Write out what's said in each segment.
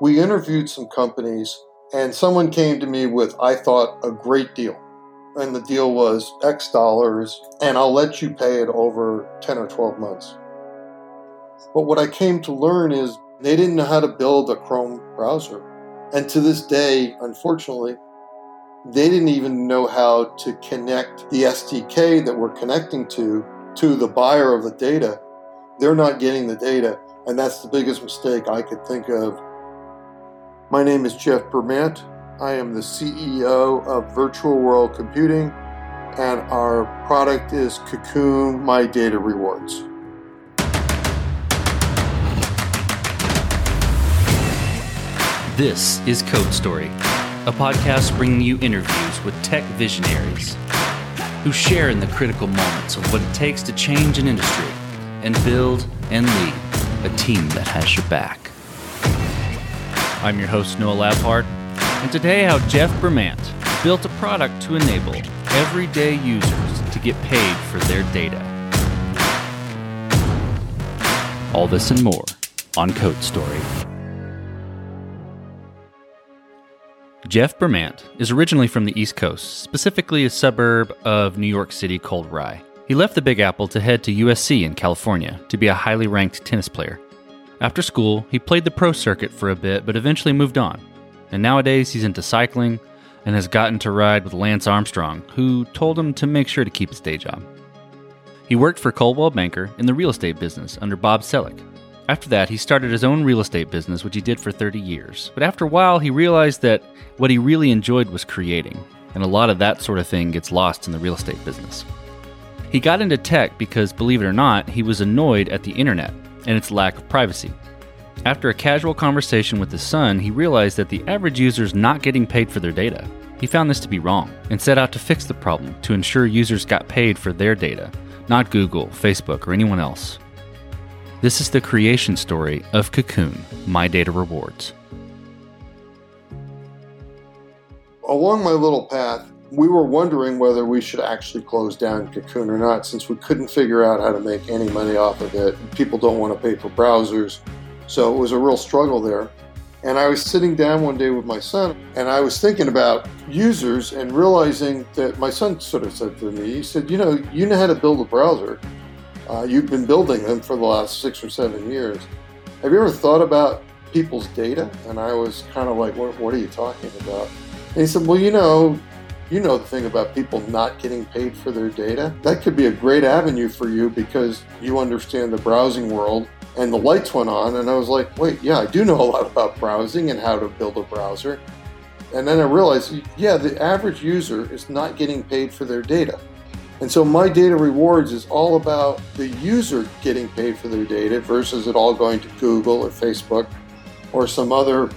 we interviewed some companies, and someone came to me with, I thought, a great deal. And the deal was X dollars, and I'll let you pay it over 10 or 12 months. But what I came to learn is they didn't know how to build a Chrome browser. And to this day, unfortunately, they didn't even know how to connect the SDK that we're connecting to to the buyer of the data. They're not getting the data, and that's the biggest mistake I could think of. My name is Jeff Bermant. I am the CEO of Virtual World Computing, and our product is Cocoon My Data Rewards. This is Code Story, a podcast bringing you interviews with tech visionaries who share in the critical moments of what it takes to change an industry and build and lead a team that has your back. I'm your host, Noah Labhart, and today how Jeff Bermant built a product to enable everyday users to get paid for their data. All this and more on Code Story. Jeff Bermant is originally from the East Coast, specifically a suburb of New York City called Rye. He left the Big Apple to head to USC in California to be a highly ranked tennis player. After school, he played the pro circuit for a bit, but eventually moved on. And nowadays, he's into cycling and has gotten to ride with Lance Armstrong, who told him to make sure to keep his day job. He worked for Coldwell Banker in the real estate business under Bob Selleck, after that, he started his own real estate business, which he did for 30 years. But after a while, he realized that what he really enjoyed was creating, and a lot of that sort of thing gets lost in the real estate business. He got into tech because, believe it or not, he was annoyed at the internet and its lack of privacy. After a casual conversation with his son, he realized that the average user is not getting paid for their data. He found this to be wrong and set out to fix the problem to ensure users got paid for their data, not Google, Facebook, or anyone else. This is the creation story of Cocoon, My Data Rewards. Along my little path, we were wondering whether we should actually close down Cocoon or not since we couldn't figure out how to make any money off of it. People don't want to pay for browsers. So it was a real struggle there. And I was sitting down one day with my son and I was thinking about users and realizing that my son sort of said to me, he said, You know, you know how to build a browser. Uh, you've been building them for the last six or seven years. Have you ever thought about people's data? And I was kind of like, what, what are you talking about? And he said, well, you know, you know the thing about people not getting paid for their data. That could be a great avenue for you because you understand the browsing world. And the lights went on, and I was like, wait, yeah, I do know a lot about browsing and how to build a browser. And then I realized, yeah, the average user is not getting paid for their data. And so my data rewards is all about the user getting paid for their data versus it all going to Google or Facebook or some other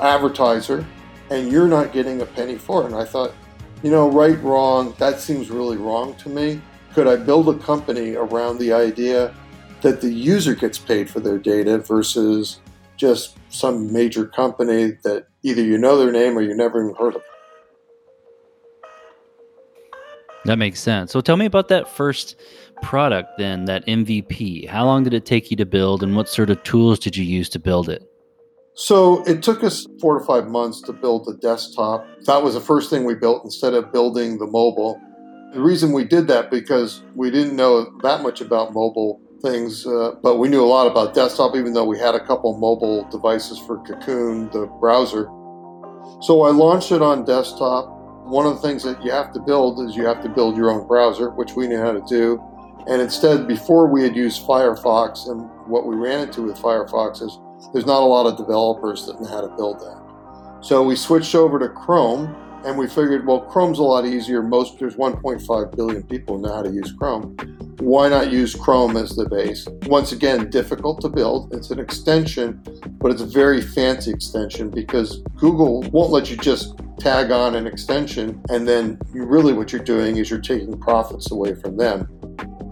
advertiser and you're not getting a penny for it. And I thought, you know, right, wrong, that seems really wrong to me. Could I build a company around the idea that the user gets paid for their data versus just some major company that either you know their name or you never even heard of? That makes sense. So tell me about that first product then, that MVP. How long did it take you to build and what sort of tools did you use to build it? So it took us four to five months to build the desktop. That was the first thing we built instead of building the mobile. The reason we did that because we didn't know that much about mobile things, uh, but we knew a lot about desktop, even though we had a couple mobile devices for Cocoon, the browser. So I launched it on desktop one of the things that you have to build is you have to build your own browser, which we knew how to do. And instead, before we had used Firefox, and what we ran into with Firefox is there's not a lot of developers that know how to build that. So we switched over to Chrome, and we figured, well, Chrome's a lot easier. Most there's 1.5 billion people know how to use Chrome. Why not use Chrome as the base? Once again, difficult to build. It's an extension, but it's a very fancy extension because Google won't let you just tag on an extension and then you really what you're doing is you're taking profits away from them.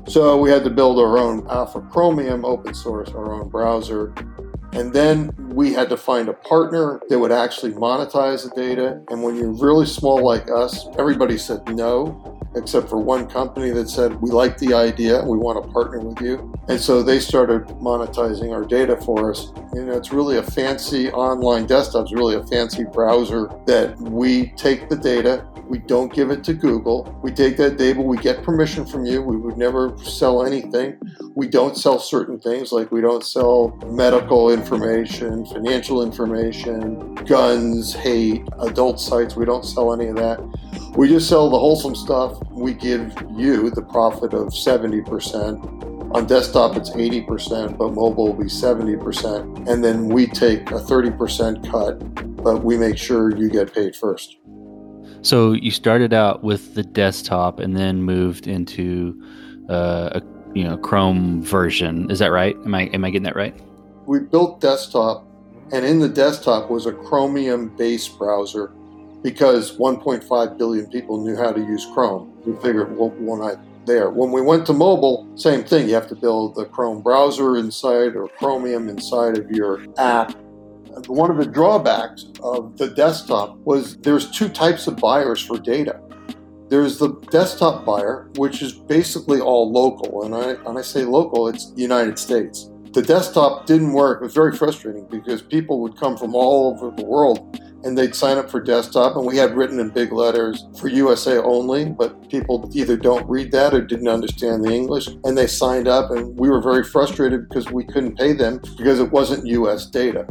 So we had to build our own Alpha Chromium open source, our own browser. And then we had to find a partner that would actually monetize the data. And when you're really small like us, everybody said no, except for one company that said, We like the idea, we want to partner with you. And so they started monetizing our data for us. You know, it's really a fancy online desktop, it's really a fancy browser that we take the data, we don't give it to Google. We take that data, we get permission from you. We would never sell anything. We don't sell certain things, like we don't sell medical information, financial information, guns, hate, adult sites. We don't sell any of that. We just sell the wholesome stuff. We give you the profit of 70%. On desktop, it's 80%, but mobile will be 70%. And then we take a 30% cut, but we make sure you get paid first. So you started out with the desktop and then moved into uh, a you know Chrome version. Is that right? Am I am I getting that right? We built desktop, and in the desktop was a Chromium-based browser because 1.5 billion people knew how to use Chrome. We figured, well, why not there? When we went to mobile, same thing. You have to build the Chrome browser inside or Chromium inside of your app one of the drawbacks of the desktop was there's two types of buyers for data. There's the desktop buyer, which is basically all local. And I, when I say local, it's the United States. The desktop didn't work. It was very frustrating because people would come from all over the world and they'd sign up for desktop. And we had written in big letters for USA only, but people either don't read that or didn't understand the English. And they signed up, and we were very frustrated because we couldn't pay them because it wasn't US data.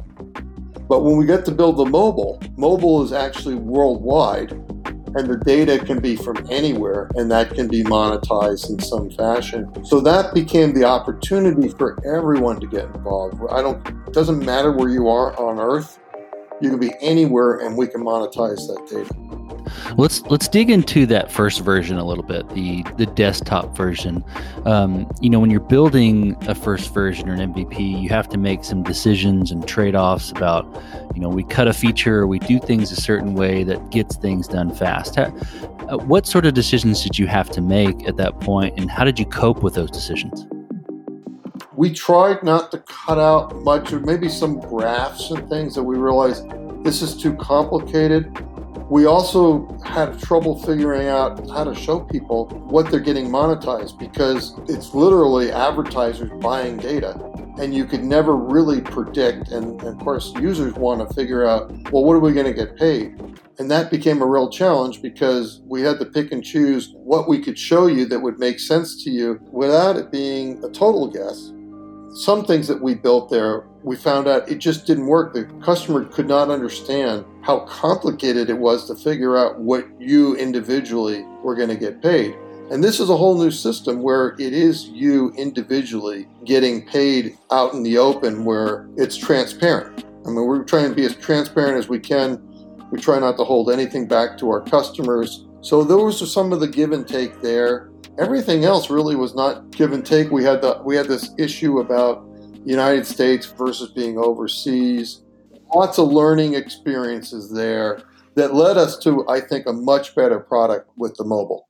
But when we get to build the mobile, mobile is actually worldwide, and the data can be from anywhere, and that can be monetized in some fashion. So that became the opportunity for everyone to get involved. I don't. It doesn't matter where you are on Earth. You can be anywhere, and we can monetize that data. Let's let's dig into that first version a little bit, the the desktop version. Um, you know, when you're building a first version or an MVP, you have to make some decisions and trade offs about, you know, we cut a feature, we do things a certain way that gets things done fast. How, uh, what sort of decisions did you have to make at that point, and how did you cope with those decisions? We tried not to cut out much, or maybe some graphs and things that we realized this is too complicated we also had trouble figuring out how to show people what they're getting monetized because it's literally advertisers buying data and you could never really predict. And, and of course, users want to figure out, well, what are we going to get paid? And that became a real challenge because we had to pick and choose what we could show you that would make sense to you without it being a total guess. Some things that we built there, we found out it just didn't work. The customer could not understand how complicated it was to figure out what you individually were going to get paid. And this is a whole new system where it is you individually getting paid out in the open where it's transparent. I mean, we're trying to be as transparent as we can. We try not to hold anything back to our customers. So those are some of the give and take there. Everything else really was not give and take. We had the we had this issue about United States versus being overseas lots of learning experiences there that led us to, I think, a much better product with the mobile.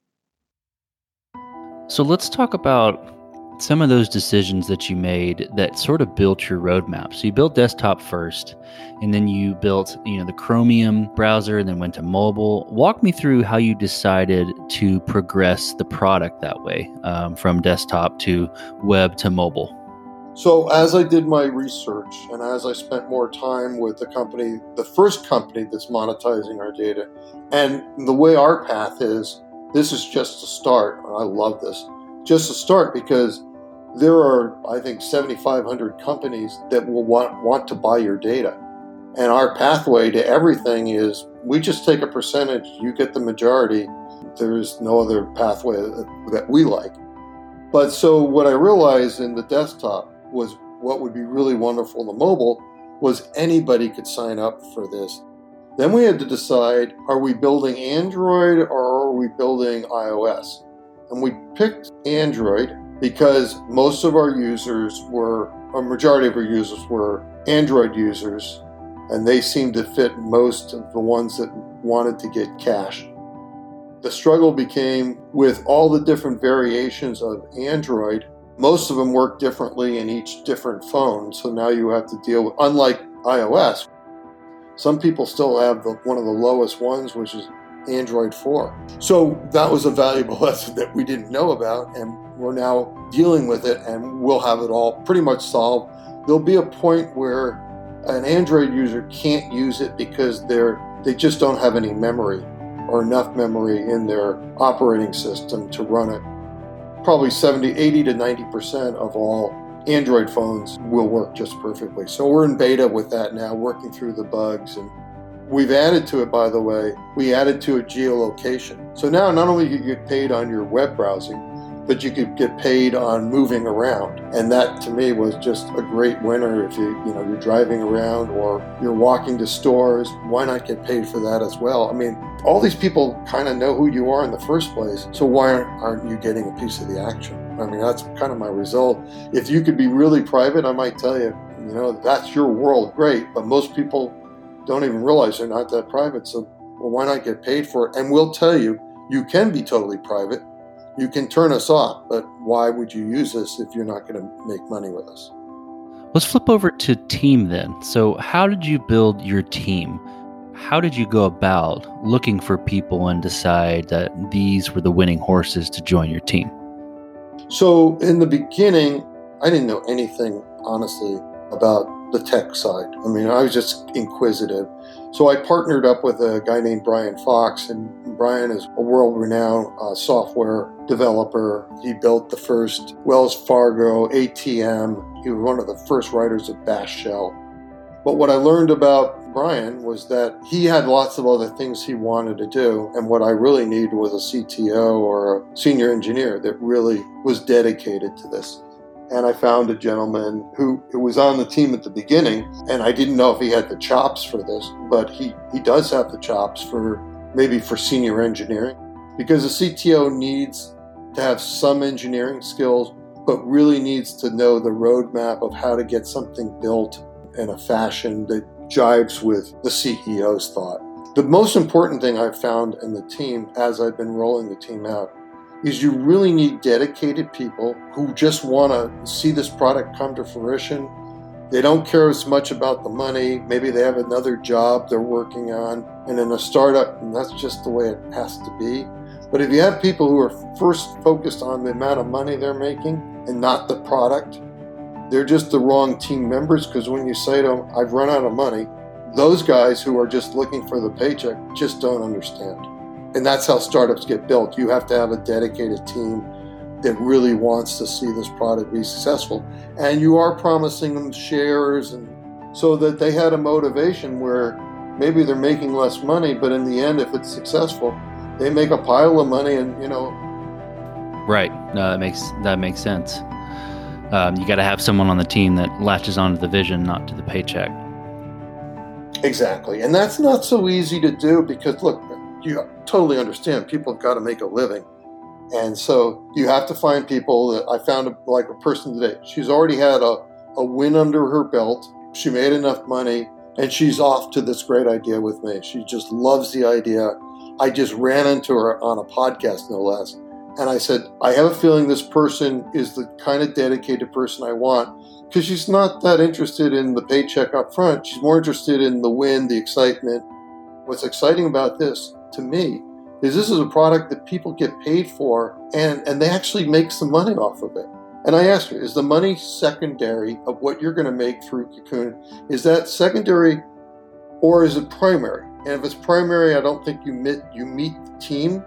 So let's talk about some of those decisions that you made that sort of built your roadmap. So you built desktop first, and then you built, you know, the Chromium browser, and then went to mobile. Walk me through how you decided to progress the product that way, um, from desktop to web to mobile. So, as I did my research and as I spent more time with the company, the first company that's monetizing our data, and the way our path is, this is just a start. I love this. Just a start because there are, I think, 7,500 companies that will want, want to buy your data. And our pathway to everything is we just take a percentage, you get the majority. There is no other pathway that we like. But so what I realized in the desktop was what would be really wonderful in the mobile was anybody could sign up for this. Then we had to decide are we building Android or are we building iOS? And we picked Android because most of our users were, a majority of our users were Android users, and they seemed to fit most of the ones that wanted to get cash. The struggle became with all the different variations of Android most of them work differently in each different phone, so now you have to deal with, unlike iOS, some people still have the, one of the lowest ones, which is Android 4. So that was a valuable lesson that we didn't know about, and we're now dealing with it and we'll have it all pretty much solved. There'll be a point where an Android user can't use it because they're they just don't have any memory or enough memory in their operating system to run it. Probably 70, 80 to 90% of all Android phones will work just perfectly. So we're in beta with that now, working through the bugs and We've added to it, by the way, we added to it geolocation. So now not only you get paid on your web browsing, but you could get paid on moving around. And that to me was just a great winner if you you know you're driving around or you're walking to stores, why not get paid for that as well? I mean, all these people kind of know who you are in the first place, so why aren't you getting a piece of the action? I mean, that's kind of my result. If you could be really private, I might tell you, you know, that's your world, great, but most people don't even realize they're not that private. So, well, why not get paid for it? And we'll tell you, you can be totally private. You can turn us off, but why would you use us if you're not going to make money with us? Let's flip over to team then. So, how did you build your team? How did you go about looking for people and decide that these were the winning horses to join your team? So, in the beginning, I didn't know anything, honestly, about the tech side. I mean, I was just inquisitive. So I partnered up with a guy named Brian Fox, and Brian is a world renowned uh, software developer. He built the first Wells Fargo ATM. He was one of the first writers of Bash Shell. But what I learned about Brian was that he had lots of other things he wanted to do. And what I really needed was a CTO or a senior engineer that really was dedicated to this and I found a gentleman who, who was on the team at the beginning, and I didn't know if he had the chops for this, but he, he does have the chops for maybe for senior engineering, because a CTO needs to have some engineering skills, but really needs to know the roadmap of how to get something built in a fashion that jives with the CEO's thought. The most important thing I've found in the team as I've been rolling the team out is you really need dedicated people who just want to see this product come to fruition. They don't care as much about the money. Maybe they have another job they're working on. And in a startup, that's just the way it has to be. But if you have people who are first focused on the amount of money they're making and not the product, they're just the wrong team members because when you say to them, I've run out of money, those guys who are just looking for the paycheck just don't understand. And that's how startups get built. You have to have a dedicated team that really wants to see this product be successful. And you are promising them shares and so that they had a motivation where maybe they're making less money, but in the end, if it's successful, they make a pile of money and, you know. Right. No, that makes, that makes sense. Um, you got to have someone on the team that latches onto the vision, not to the paycheck. Exactly. And that's not so easy to do because, look, you totally understand people have got to make a living. And so you have to find people that I found a, like a person today. She's already had a, a win under her belt. She made enough money and she's off to this great idea with me. She just loves the idea. I just ran into her on a podcast, no less. And I said, I have a feeling this person is the kind of dedicated person I want because she's not that interested in the paycheck up front. She's more interested in the win, the excitement. What's exciting about this to me is this is a product that people get paid for and, and they actually make some money off of it. And I asked her, is the money secondary of what you're going to make through Cocoon? Is that secondary or is it primary? And if it's primary, I don't think you meet, you meet the team.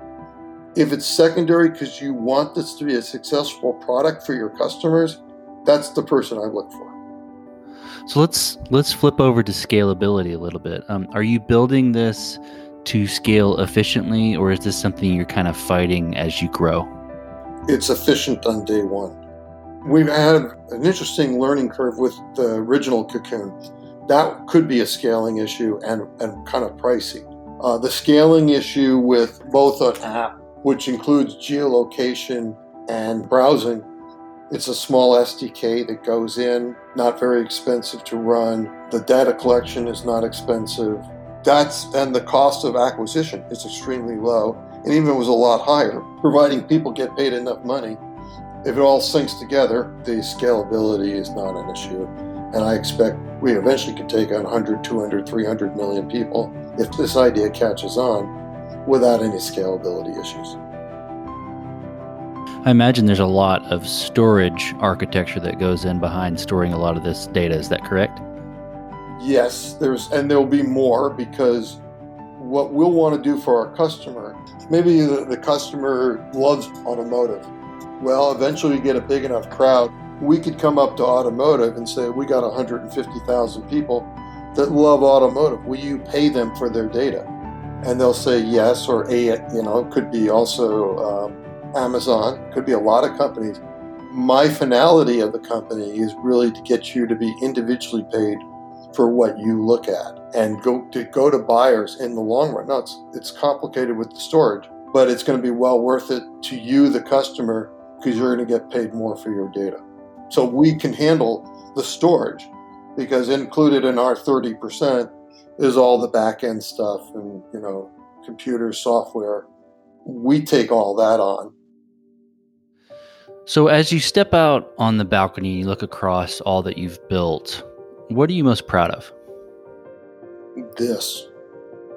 If it's secondary because you want this to be a successful product for your customers, that's the person I look for. So let's let's flip over to scalability a little bit. Um, are you building this to scale efficiently, or is this something you're kind of fighting as you grow? It's efficient on day one. We've had an interesting learning curve with the original Cocoon. That could be a scaling issue and, and kind of pricey. Uh, the scaling issue with both an app, which includes geolocation and browsing, it's a small SDK that goes in, not very expensive to run. The data collection is not expensive. That's and the cost of acquisition is extremely low, and even was a lot higher, providing people get paid enough money. If it all syncs together, the scalability is not an issue. And I expect we eventually could take on 100, 200, 300 million people if this idea catches on without any scalability issues. I imagine there's a lot of storage architecture that goes in behind storing a lot of this data. Is that correct? Yes, there's and there'll be more because what we'll want to do for our customer, maybe the, the customer loves automotive. Well, eventually you get a big enough crowd, we could come up to automotive and say, we got 150,000 people that love automotive. Will you pay them for their data? And they'll say yes, or a, you know, it could be also um, Amazon, could be a lot of companies. My finality of the company is really to get you to be individually paid for what you look at and go to go to buyers in the long run. Now it's it's complicated with the storage, but it's going to be well worth it to you, the customer, because you're going to get paid more for your data. So we can handle the storage because included in our 30% is all the back end stuff and you know computer software. We take all that on so, as you step out on the balcony and you look across all that you've built, what are you most proud of? This.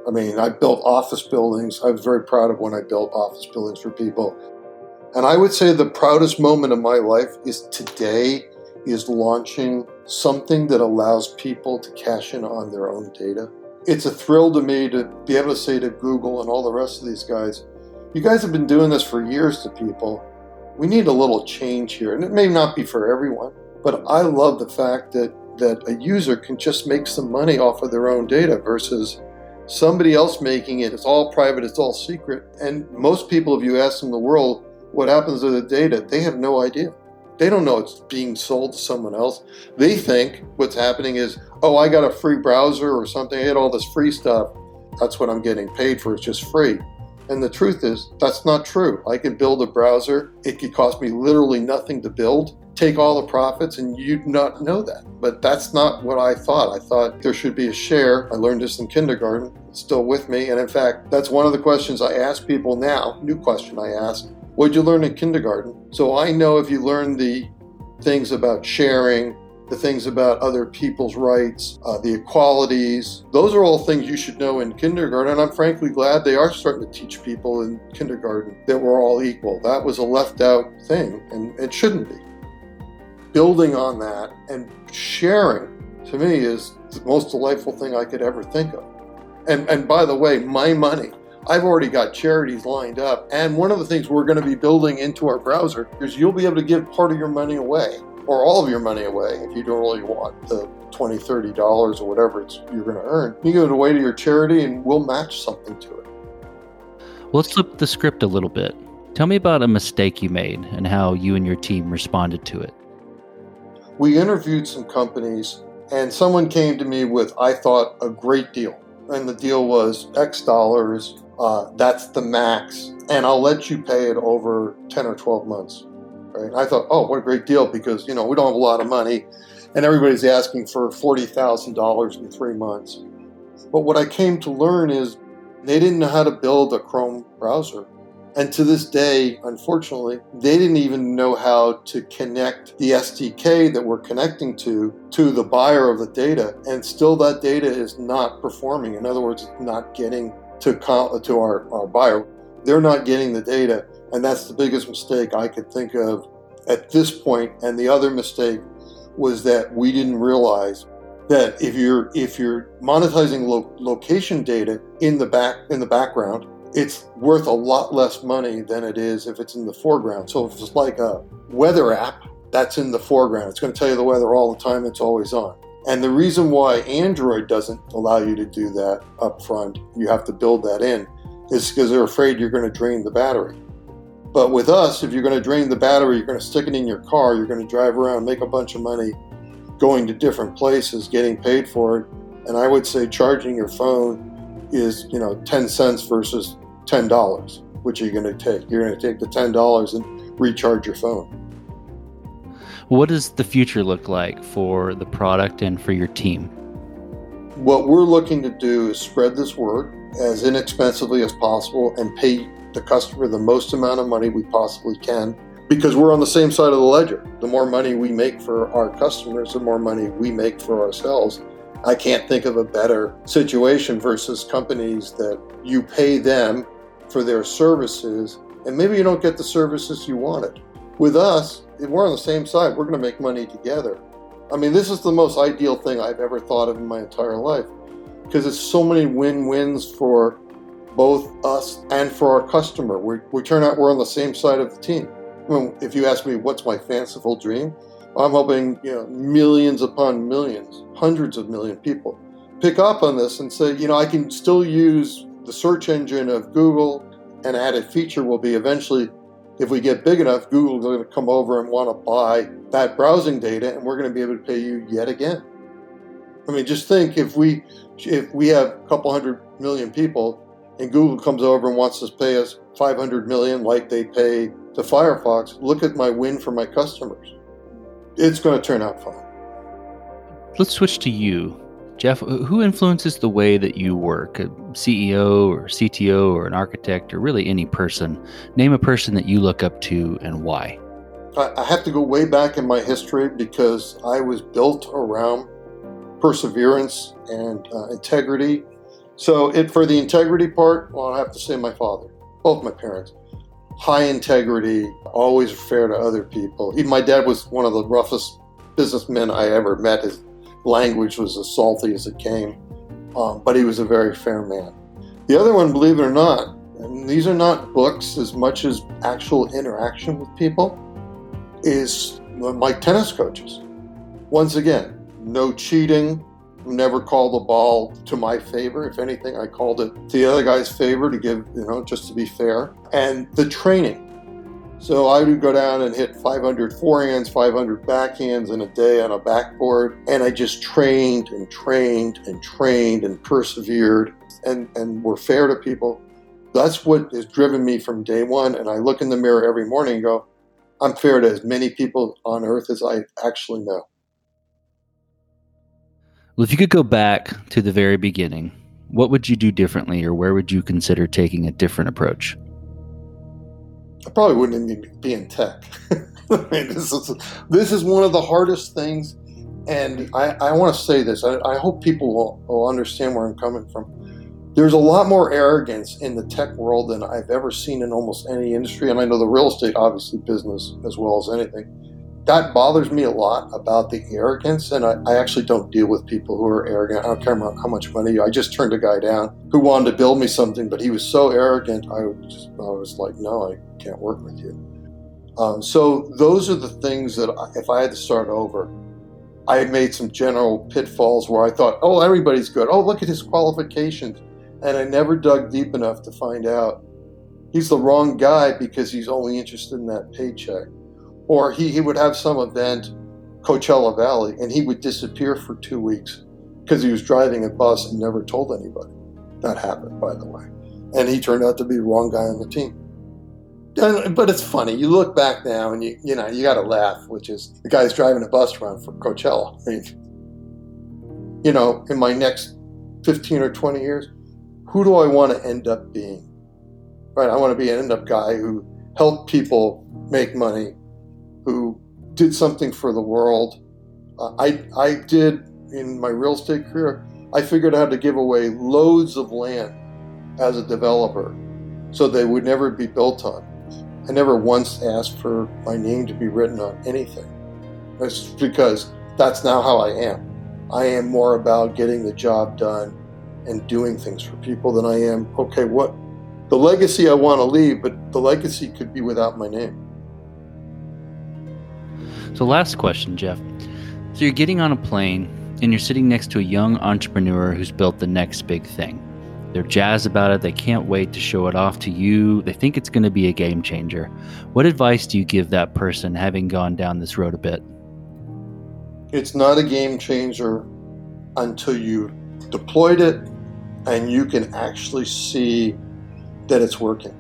I mean, I built office buildings. I was very proud of when I built office buildings for people. And I would say the proudest moment of my life is today is launching something that allows people to cash in on their own data. It's a thrill to me to be able to say to Google and all the rest of these guys, you guys have been doing this for years to people we need a little change here. And it may not be for everyone, but I love the fact that, that a user can just make some money off of their own data versus somebody else making it. It's all private, it's all secret. And most people, if you ask them in the world what happens to the data, they have no idea. They don't know it's being sold to someone else. They think what's happening is, oh, I got a free browser or something. I had all this free stuff. That's what I'm getting paid for. It's just free. And the truth is, that's not true. I can build a browser, it could cost me literally nothing to build, take all the profits, and you'd not know that. But that's not what I thought. I thought there should be a share. I learned this in kindergarten, it's still with me. And in fact, that's one of the questions I ask people now, new question I ask. What'd you learn in kindergarten? So I know if you learn the things about sharing, the things about other people's rights, uh, the equalities. Those are all things you should know in kindergarten. And I'm frankly glad they are starting to teach people in kindergarten that we're all equal. That was a left out thing, and it shouldn't be. Building on that and sharing to me is the most delightful thing I could ever think of. And, and by the way, my money. I've already got charities lined up. And one of the things we're going to be building into our browser is you'll be able to give part of your money away or all of your money away if you don't really want the 20 30 dollars or whatever it's you're going to earn. You give it away to your charity and we'll match something to it. Let's flip the script a little bit. Tell me about a mistake you made and how you and your team responded to it. We interviewed some companies and someone came to me with i thought a great deal. And the deal was x dollars uh, that's the max and i'll let you pay it over 10 or 12 months Right? I thought, oh, what a great deal because you know we don't have a lot of money, and everybody's asking for forty thousand dollars in three months. But what I came to learn is they didn't know how to build a Chrome browser. And to this day, unfortunately, they didn't even know how to connect the SDK that we're connecting to to the buyer of the data. And still, that data is not performing. In other words, it's not getting to, to our, our buyer. They're not getting the data. And that's the biggest mistake I could think of at this point. And the other mistake was that we didn't realize that if you're if you're monetizing lo- location data in the back in the background, it's worth a lot less money than it is if it's in the foreground. So if it's like a weather app, that's in the foreground. It's going to tell you the weather all the time. It's always on. And the reason why Android doesn't allow you to do that up front, you have to build that in, is because they're afraid you're going to drain the battery. But with us, if you're going to drain the battery, you're going to stick it in your car, you're going to drive around, make a bunch of money going to different places, getting paid for it. And I would say charging your phone is, you know, 10 cents versus $10. Which are you going to take? You're going to take the $10 and recharge your phone. What does the future look like for the product and for your team? What we're looking to do is spread this word as inexpensively as possible and pay the customer the most amount of money we possibly can because we're on the same side of the ledger. The more money we make for our customers, the more money we make for ourselves. I can't think of a better situation versus companies that you pay them for their services and maybe you don't get the services you wanted. With us, we're on the same side, we're going to make money together. I mean, this is the most ideal thing I've ever thought of in my entire life because it's so many win wins for both us and for our customer. We, we turn out we're on the same side of the team. I mean, if you ask me what's my fanciful dream, I'm hoping you know millions upon millions, hundreds of million people pick up on this and say, you know, I can still use the search engine of Google. An added feature will be eventually, if we get big enough, Google's going to come over and want to buy that browsing data, and we're going to be able to pay you yet again. I mean, just think if we if we have a couple hundred million people, and Google comes over and wants to pay us 500 million, like they pay to Firefox. Look at my win for my customers. It's going to turn out fine. Let's switch to you. Jeff, who influences the way that you work? A CEO or CTO or an architect or really any person? Name a person that you look up to and why. I have to go way back in my history because I was built around perseverance and uh, integrity. So, it for the integrity part, well, I have to say my father, both my parents. High integrity, always fair to other people. Even my dad was one of the roughest businessmen I ever met. His language was as salty as it came, um, but he was a very fair man. The other one, believe it or not, and these are not books as much as actual interaction with people, is my tennis coaches. Once again, no cheating, never called the ball to my favor. If anything, I called it to the other guy's favor to give, you know, just to be fair. And the training. So I would go down and hit 500 forehands, 500 backhands in a day on a backboard. And I just trained and trained and trained and persevered and, and were fair to people. That's what has driven me from day one. And I look in the mirror every morning and go, I'm fair to as many people on earth as I actually know. Well, if you could go back to the very beginning, what would you do differently or where would you consider taking a different approach? I probably wouldn't even be in tech. I mean, this is this is one of the hardest things, and I, I want to say this. I, I hope people will, will understand where I'm coming from. There's a lot more arrogance in the tech world than I've ever seen in almost any industry, and I know the real estate, obviously, business as well as anything. That bothers me a lot about the arrogance, and I, I actually don't deal with people who are arrogant. I don't care how much money. I just turned a guy down who wanted to build me something, but he was so arrogant. I was, I was like, no, I can't work with you. Um, so those are the things that I, if I had to start over, I had made some general pitfalls where I thought, oh, everybody's good. Oh, look at his qualifications. And I never dug deep enough to find out he's the wrong guy because he's only interested in that paycheck. Or he, he would have some event, Coachella Valley, and he would disappear for two weeks because he was driving a bus and never told anybody. That happened, by the way. And he turned out to be the wrong guy on the team but it's funny. You look back now and you you know you got to laugh, which is the guy's driving a bus around for Coachella. I mean, you know, in my next fifteen or twenty years, who do I want to end up being? Right, I want to be an end up guy who helped people make money, who did something for the world. Uh, I I did in my real estate career. I figured out how to give away loads of land as a developer so they would never be built on. I never once asked for my name to be written on anything. That's because that's now how I am. I am more about getting the job done and doing things for people than I am, okay, what the legacy I want to leave, but the legacy could be without my name. So, last question, Jeff. So, you're getting on a plane and you're sitting next to a young entrepreneur who's built the next big thing. They're jazzed about it. They can't wait to show it off to you. They think it's going to be a game changer. What advice do you give that person having gone down this road a bit? It's not a game changer until you deployed it and you can actually see that it's working.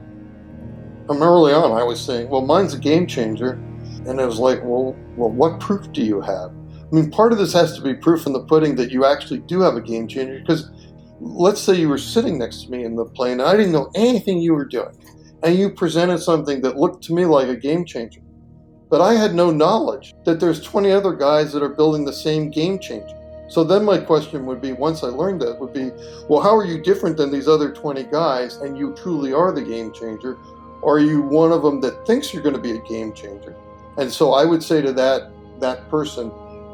From early on, I was saying, well, mine's a game changer. And it was like, well, well, what proof do you have? I mean, part of this has to be proof in the pudding that you actually do have a game changer because let's say you were sitting next to me in the plane and I didn't know anything you were doing, and you presented something that looked to me like a game changer. But I had no knowledge that there's 20 other guys that are building the same game changer. So then my question would be, once I learned that, would be, well, how are you different than these other 20 guys and you truly are the game changer? are you one of them that thinks you're going to be a game changer? And so I would say to that that person,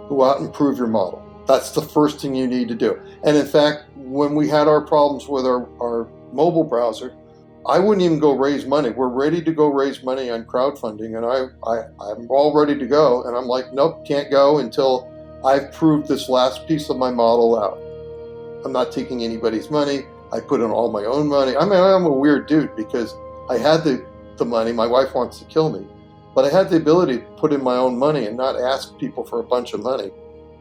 go out and prove your model. That's the first thing you need to do. And in fact, when we had our problems with our, our mobile browser, I wouldn't even go raise money. We're ready to go raise money on crowdfunding, and I, I I'm all ready to go. And I'm like, nope, can't go until I've proved this last piece of my model out. I'm not taking anybody's money. I put in all my own money. I mean, I'm a weird dude because I had the, the money. My wife wants to kill me. But I had the ability to put in my own money and not ask people for a bunch of money.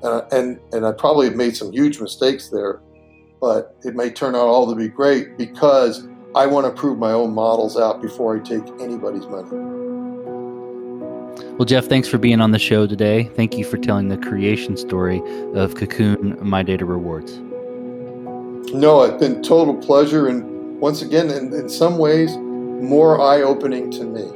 And, and, and I probably have made some huge mistakes there, but it may turn out all to be great because I want to prove my own models out before I take anybody's money. Well, Jeff, thanks for being on the show today. Thank you for telling the creation story of Cocoon My Data Rewards. No, it's been total pleasure, and once again, in, in some ways, more eye opening to me.